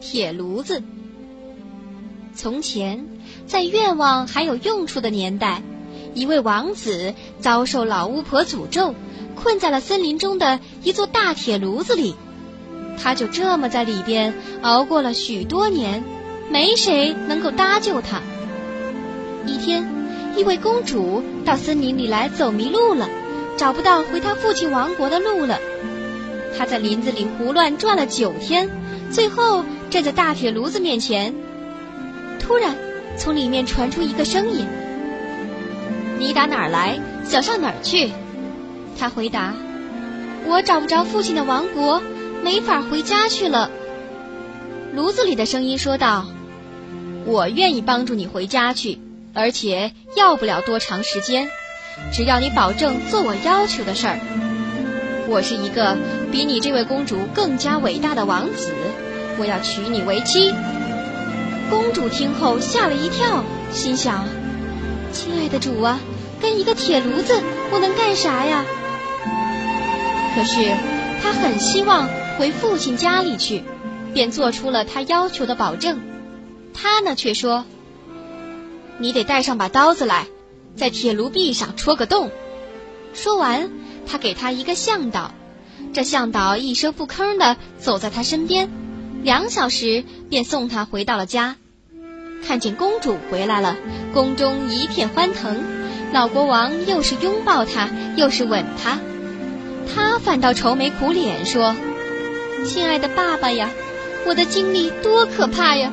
铁炉子。从前，在愿望还有用处的年代，一位王子遭受老巫婆诅咒，困在了森林中的一座大铁炉子里。他就这么在里边熬过了许多年，没谁能够搭救他。一天，一位公主到森林里来走迷路了，找不到回她父亲王国的路了。她在林子里胡乱转了九天，最后站在大铁炉子面前。突然，从里面传出一个声音：“你打哪儿来？想上哪儿去？”他回答：“我找不着父亲的王国。”没法回家去了。炉子里的声音说道：“我愿意帮助你回家去，而且要不了多长时间，只要你保证做我要求的事儿。我是一个比你这位公主更加伟大的王子，我要娶你为妻。”公主听后吓了一跳，心想：“亲爱的主啊，跟一个铁炉子，我能干啥呀？”可是她很希望。回父亲家里去，便做出了他要求的保证。他呢，却说：“你得带上把刀子来，在铁炉壁上戳个洞。”说完，他给他一个向导。这向导一声不吭地走在他身边，两小时便送他回到了家。看见公主回来了，宫中一片欢腾。老国王又是拥抱她，又是吻她，他反倒愁眉苦脸说。亲爱的爸爸呀，我的经历多可怕呀！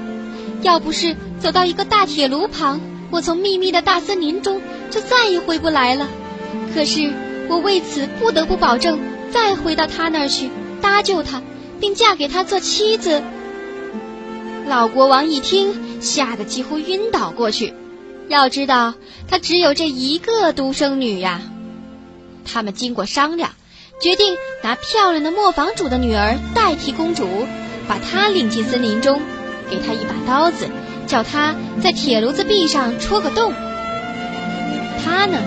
要不是走到一个大铁炉旁，我从秘密的大森林中就再也回不来了。可是我为此不得不保证再回到他那儿去搭救他，并嫁给他做妻子。老国王一听，吓得几乎晕倒过去。要知道，他只有这一个独生女呀。他们经过商量。决定拿漂亮的磨坊主的女儿代替公主，把她领进森林中，给她一把刀子，叫她在铁炉子壁上戳个洞。她呢，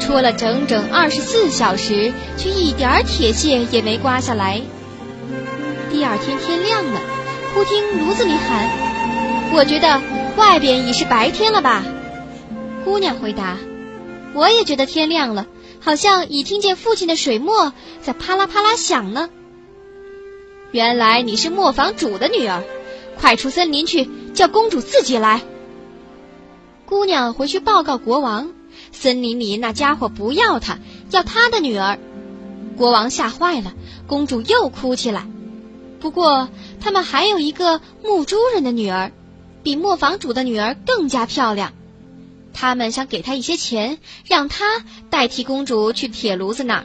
戳了整整二十四小时，却一点铁屑也没刮下来。第二天天亮了，忽听炉子里喊：“我觉得外边已是白天了吧？”姑娘回答：“我也觉得天亮了。”好像已听见父亲的水磨在啪啦啪啦响呢。原来你是磨坊主的女儿，快出森林去，叫公主自己来。姑娘回去报告国王，森林里那家伙不要她，要他的女儿。国王吓坏了，公主又哭起来。不过他们还有一个牧猪人的女儿，比磨坊主的女儿更加漂亮。他们想给他一些钱，让他代替公主去铁炉子那儿。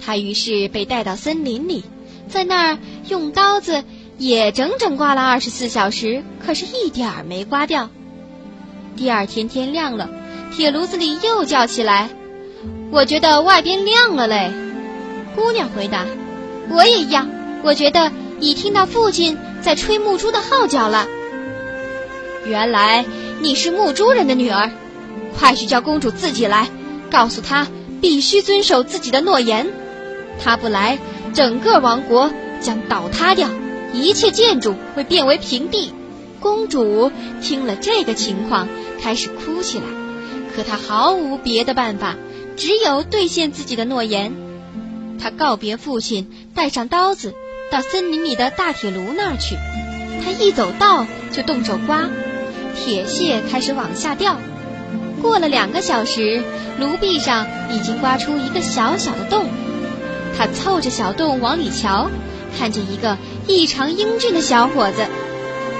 他于是被带到森林里，在那儿用刀子也整整刮了二十四小时，可是一点儿没刮掉。第二天天亮了，铁炉子里又叫起来：“我觉得外边亮了嘞。”姑娘回答：“我也一样，我觉得已听到父亲在吹木珠的号角了。”原来。你是木猪人的女儿，快去叫公主自己来，告诉她必须遵守自己的诺言。她不来，整个王国将倒塌掉，一切建筑会变为平地。公主听了这个情况，开始哭起来。可他毫无别的办法，只有兑现自己的诺言。他告别父亲，带上刀子，到森林里的大铁炉那儿去。他一走到，就动手刮。铁屑开始往下掉，过了两个小时，炉壁上已经刮出一个小小的洞。他凑着小洞往里瞧，看见一个异常英俊的小伙子，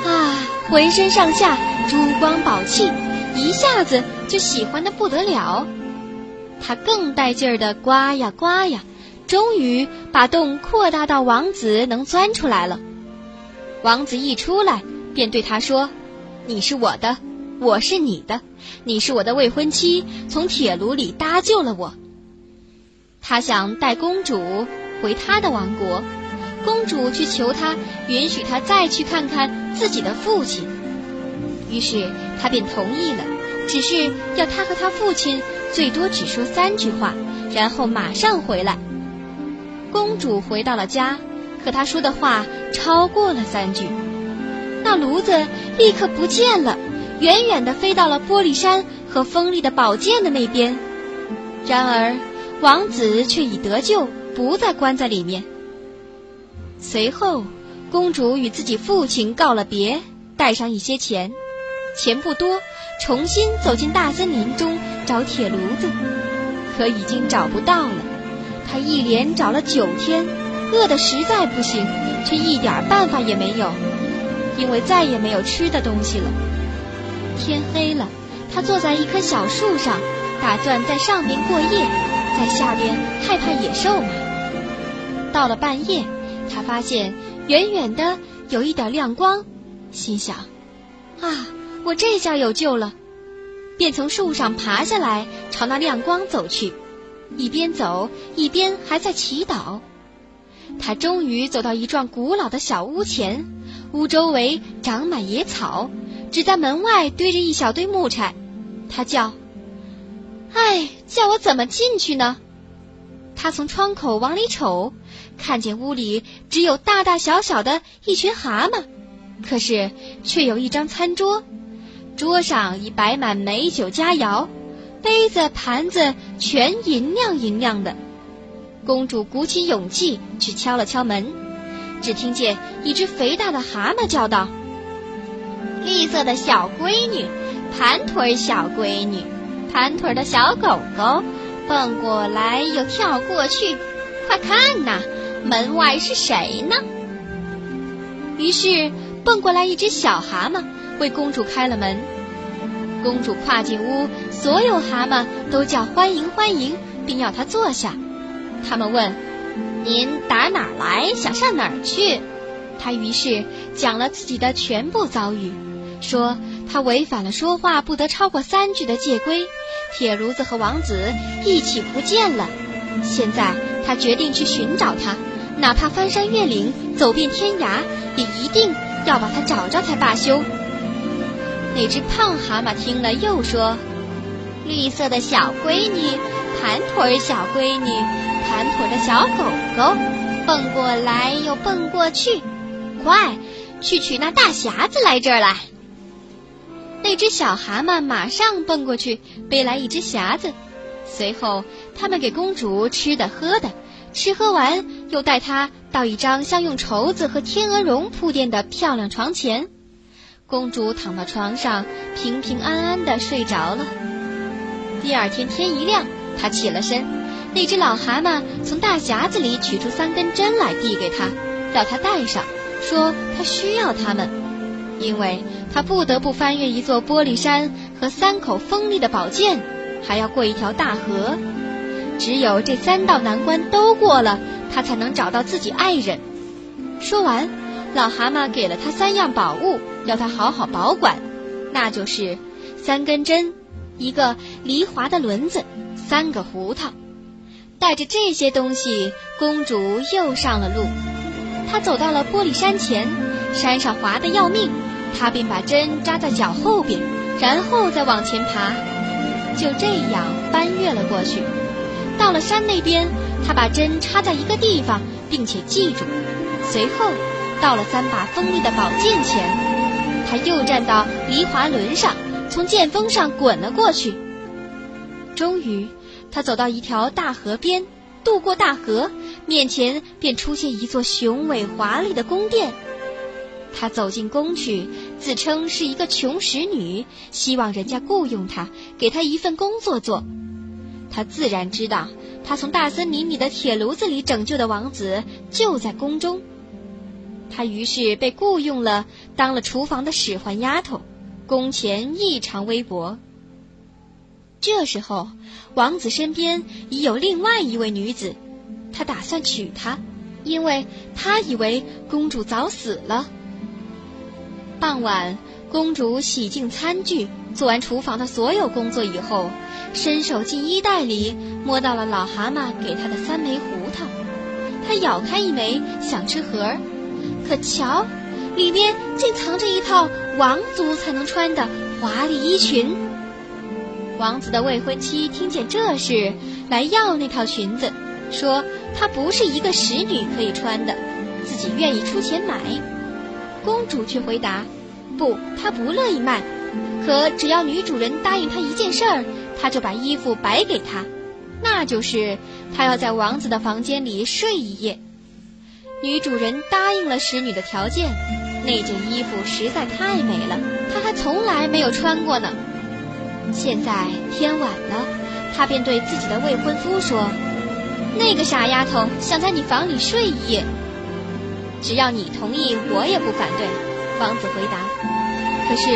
啊，浑身上下珠光宝气，一下子就喜欢的不得了。他更带劲儿的刮呀刮呀，终于把洞扩大到王子能钻出来了。王子一出来，便对他说。你是我的，我是你的，你是我的未婚妻，从铁炉里搭救了我。他想带公主回他的王国，公主去求他允许他再去看看自己的父亲。于是他便同意了，只是要他和他父亲最多只说三句话，然后马上回来。公主回到了家，可她说的话超过了三句，那炉子立刻不见了，远远的飞到了玻璃山和锋利的宝剑的那边。然而，王子却已得救，不再关在里面。随后，公主与自己父亲告了别，带上一些钱，钱不多，重新走进大森林中找铁炉子，可已经找不到了。他一连找了九天，饿得实在不行，却一点办法也没有，因为再也没有吃的东西了。天黑了，他坐在一棵小树上，打算在上面过夜，在下边害怕野兽嘛。到了半夜。他发现远远的有一点亮光，心想：“啊，我这下有救了！”便从树上爬下来，朝那亮光走去，一边走一边还在祈祷。他终于走到一幢古老的小屋前，屋周围长满野草，只在门外堆着一小堆木柴。他叫：“哎，叫我怎么进去呢？”他从窗口往里瞅。看见屋里只有大大小小的一群蛤蟆，可是却有一张餐桌，桌上已摆满美酒佳肴，杯子盘子全银亮银亮的。公主鼓起勇气去敲了敲门，只听见一只肥大的蛤蟆叫道：“绿色的小闺女，盘腿小闺女，盘腿的小狗狗，蹦过来又跳过去，快看呐！”门外是谁呢？于是蹦过来一只小蛤蟆，为公主开了门。公主跨进屋，所有蛤蟆都叫欢迎欢迎，并要她坐下。他们问：“您打哪儿来？想上哪儿去？”她于是讲了自己的全部遭遇，说她违反了说话不得超过三句的戒规，铁炉子和王子一起不见了。现在她决定去寻找他。哪怕翻山越岭，走遍天涯，也一定要把他找着才罢休。那只胖蛤蟆听了，又说：“绿色的小闺女，盘腿小闺女，盘腿的小狗狗，蹦过来又蹦过去，快去取那大匣子来这儿来。”那只小蛤蟆马上蹦过去，背来一只匣子。随后，他们给公主吃的喝的。吃喝完，又带她到一张像用绸子和天鹅绒铺垫的漂亮床前。公主躺到床上，平平安安的睡着了。第二天天一亮，她起了身，那只老蛤蟆从大匣子里取出三根针来递给她，要她戴上，说她需要它们，因为她不得不翻越一座玻璃山和三口锋利的宝剑，还要过一条大河。只有这三道难关都过了，她才能找到自己爱人。说完，老蛤蟆给了他三样宝物，要他好好保管，那就是三根针、一个犁滑的轮子、三个胡桃。带着这些东西，公主又上了路。她走到了玻璃山前，山上滑得要命，她便把针扎在脚后边，然后再往前爬，就这样翻越了过去。到了山那边，她把针插在一个地方，并且记住。随后，到了三把锋利的宝剑前，他又站到离滑轮上，从剑锋上滚了过去。终于，他走到一条大河边，渡过大河，面前便出现一座雄伟华丽的宫殿。他走进宫去，自称是一个穷使女，希望人家雇佣他，给他一份工作做。他自然知道，他从大森林里的铁炉子里拯救的王子就在宫中。他于是被雇佣了，当了厨房的使唤丫头，工钱异常微薄。这时候，王子身边已有另外一位女子，他打算娶她，因为他以为公主早死了。傍晚，公主洗净餐具，做完厨房的所有工作以后。伸手进衣袋里，摸到了老蛤蟆给他的三枚胡桃。他咬开一枚，想吃核儿，可瞧，里面竟藏着一套王族才能穿的华丽衣裙。王子的未婚妻听见这事，来要那套裙子，说她不是一个使女可以穿的，自己愿意出钱买。公主却回答：“不，她不乐意卖。可只要女主人答应她一件事儿，她就把衣服白给她，那就是她要在王子的房间里睡一夜。”女主人答应了使女的条件。那件衣服实在太美了，她还从来没有穿过呢。现在天晚了，她便对自己的未婚夫说：“那个傻丫头想在你房里睡一夜，只要你同意，我也不反对。”王子回答。可是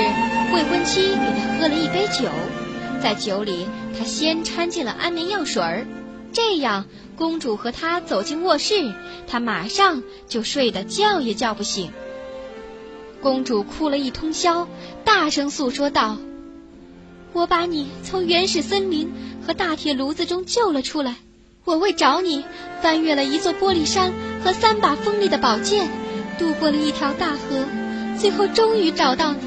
未婚妻给他喝了一杯酒，在酒里他先掺进了安眠药水儿，这样公主和他走进卧室，他马上就睡得觉也叫不醒。公主哭了一通宵，大声诉说道：“我把你从原始森林和大铁炉子中救了出来，我为找你翻越了一座玻璃山和三把锋利的宝剑，渡过了一条大河，最后终于找到你。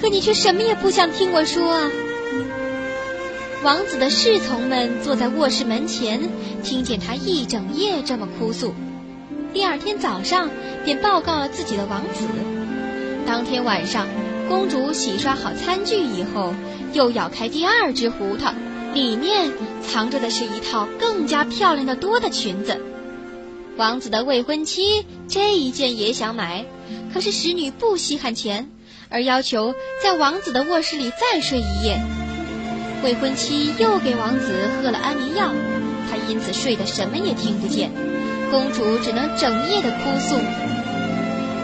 可你却什么也不想听我说啊！”王子的侍从们坐在卧室门前，听见他一整夜这么哭诉，第二天早上便报告了自己的王子。当天晚上，公主洗刷好餐具以后，又咬开第二只胡桃，里面藏着的是一套更加漂亮的多的裙子。王子的未婚妻这一件也想买，可是使女不稀罕钱，而要求在王子的卧室里再睡一夜。未婚妻又给王子喝了安眠药，他因此睡得什么也听不见。公主只能整夜的哭诉：“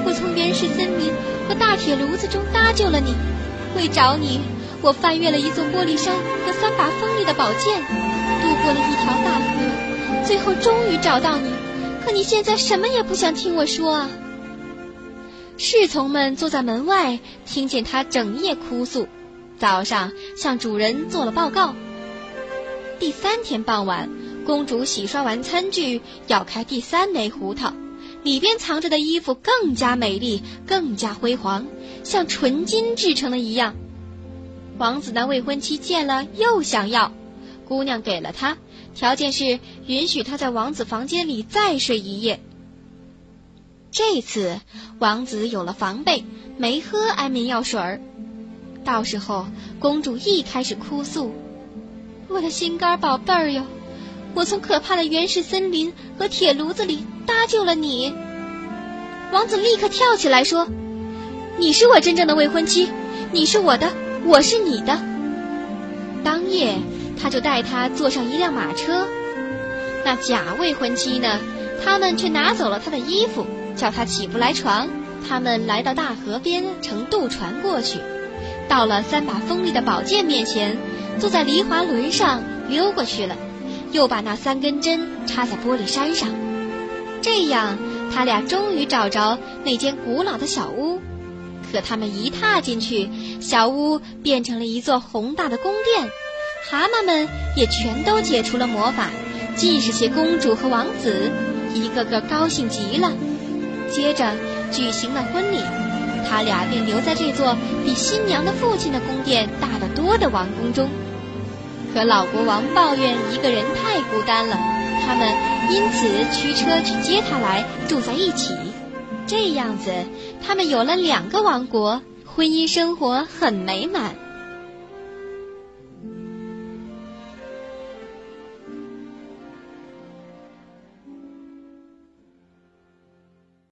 我从原始森林。”和大铁炉子中搭救了你，为找你，我翻越了一座玻璃山和三把锋利的宝剑，渡过了一条大河，最后终于找到你。可你现在什么也不想听我说啊！侍从们坐在门外，听见他整夜哭诉，早上向主人做了报告。第三天傍晚，公主洗刷完餐具，咬开第三枚胡桃。里边藏着的衣服更加美丽，更加辉煌，像纯金制成的一样。王子的未婚妻见了又想要，姑娘给了他，条件是允许他在王子房间里再睡一夜。这次王子有了防备，没喝安眠药水儿。到时候公主一开始哭诉：“我的心肝宝贝儿哟，我从可怕的原始森林和铁炉子里。”搭救了你，王子立刻跳起来说：“你是我真正的未婚妻，你是我的，我是你的。”当夜，他就带她坐上一辆马车。那假未婚妻呢？他们却拿走了他的衣服，叫他起不来床。他们来到大河边，乘渡船过去，到了三把锋利的宝剑面前，坐在梨花轮上溜过去了，又把那三根针插在玻璃山上。这样，他俩终于找着那间古老的小屋。可他们一踏进去，小屋变成了一座宏大的宫殿，蛤蟆们也全都解除了魔法，既是些公主和王子，一个个高兴极了。接着举行了婚礼，他俩便留在这座比新娘的父亲的宫殿大得多的王宫中。可老国王抱怨一个人太孤单了。他们因此驱车去接他来住在一起，这样子，他们有了两个王国，婚姻生活很美满。